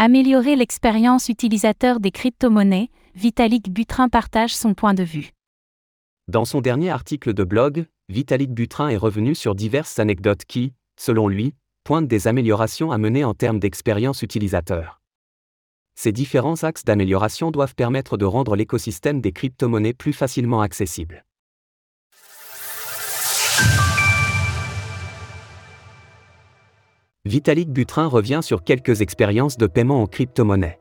Améliorer l'expérience utilisateur des crypto-monnaies, Vitalik Butrin partage son point de vue. Dans son dernier article de blog, Vitalik Butrin est revenu sur diverses anecdotes qui, selon lui, pointent des améliorations à mener en termes d'expérience utilisateur. Ces différents axes d'amélioration doivent permettre de rendre l'écosystème des crypto-monnaies plus facilement accessible. Vitalik Butrin revient sur quelques expériences de paiement en crypto-monnaie.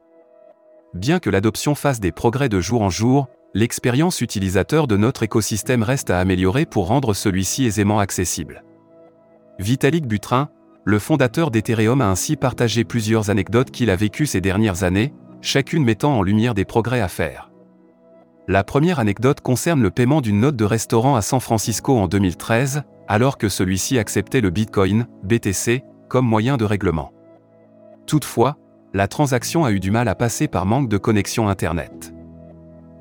Bien que l'adoption fasse des progrès de jour en jour, l'expérience utilisateur de notre écosystème reste à améliorer pour rendre celui-ci aisément accessible. Vitalik Butrin, le fondateur d'Ethereum a ainsi partagé plusieurs anecdotes qu'il a vécues ces dernières années, chacune mettant en lumière des progrès à faire. La première anecdote concerne le paiement d'une note de restaurant à San Francisco en 2013, alors que celui-ci acceptait le Bitcoin, BTC, comme moyen de règlement. Toutefois, la transaction a eu du mal à passer par manque de connexion Internet.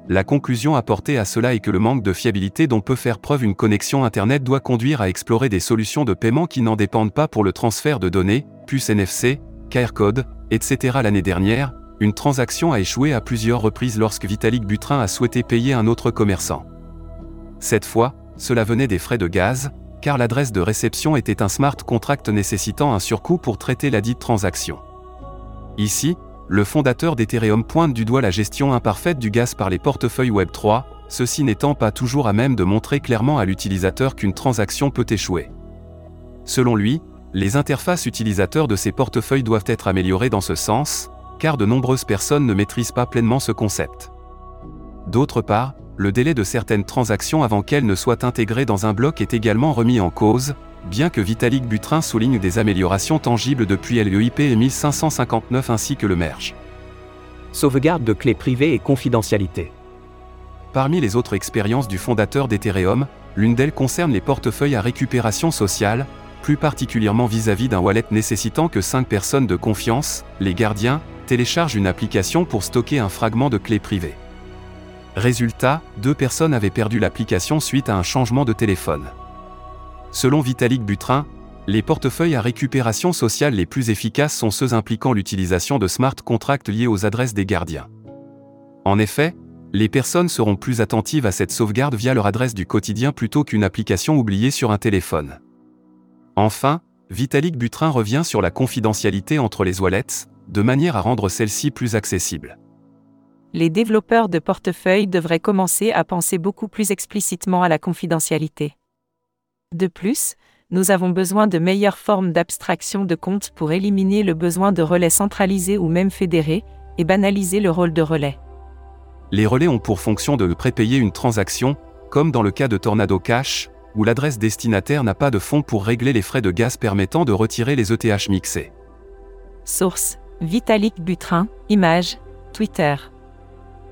La conclusion apportée à cela est que le manque de fiabilité dont peut faire preuve une connexion Internet doit conduire à explorer des solutions de paiement qui n'en dépendent pas pour le transfert de données, puces NFC, QR code, etc. L'année dernière, une transaction a échoué à plusieurs reprises lorsque Vitalik Butrin a souhaité payer un autre commerçant. Cette fois, cela venait des frais de gaz, car l'adresse de réception était un smart contract nécessitant un surcoût pour traiter la dite transaction. Ici, le fondateur d'Ethereum pointe du doigt la gestion imparfaite du gaz par les portefeuilles Web3, ceci n'étant pas toujours à même de montrer clairement à l'utilisateur qu'une transaction peut échouer. Selon lui, les interfaces utilisateurs de ces portefeuilles doivent être améliorées dans ce sens, car de nombreuses personnes ne maîtrisent pas pleinement ce concept. D'autre part, le délai de certaines transactions avant qu'elles ne soient intégrées dans un bloc est également remis en cause, bien que Vitalik Butrin souligne des améliorations tangibles depuis LEIP 1559 ainsi que le merge. Sauvegarde de clés privées et confidentialité. Parmi les autres expériences du fondateur d'Ethereum, l'une d'elles concerne les portefeuilles à récupération sociale, plus particulièrement vis-à-vis d'un wallet nécessitant que 5 personnes de confiance, les gardiens, téléchargent une application pour stocker un fragment de clé privée. Résultat, deux personnes avaient perdu l'application suite à un changement de téléphone. Selon Vitalik Butrin, les portefeuilles à récupération sociale les plus efficaces sont ceux impliquant l'utilisation de smart contracts liés aux adresses des gardiens. En effet, les personnes seront plus attentives à cette sauvegarde via leur adresse du quotidien plutôt qu'une application oubliée sur un téléphone. Enfin, Vitalik Butrin revient sur la confidentialité entre les wallets, de manière à rendre celle-ci plus accessible les développeurs de portefeuille devraient commencer à penser beaucoup plus explicitement à la confidentialité. De plus, nous avons besoin de meilleures formes d'abstraction de compte pour éliminer le besoin de relais centralisés ou même fédérés, et banaliser le rôle de relais. Les relais ont pour fonction de prépayer une transaction, comme dans le cas de Tornado Cash, où l'adresse destinataire n'a pas de fonds pour régler les frais de gaz permettant de retirer les ETH mixés. Source Vitalik Butrin, image, Twitter.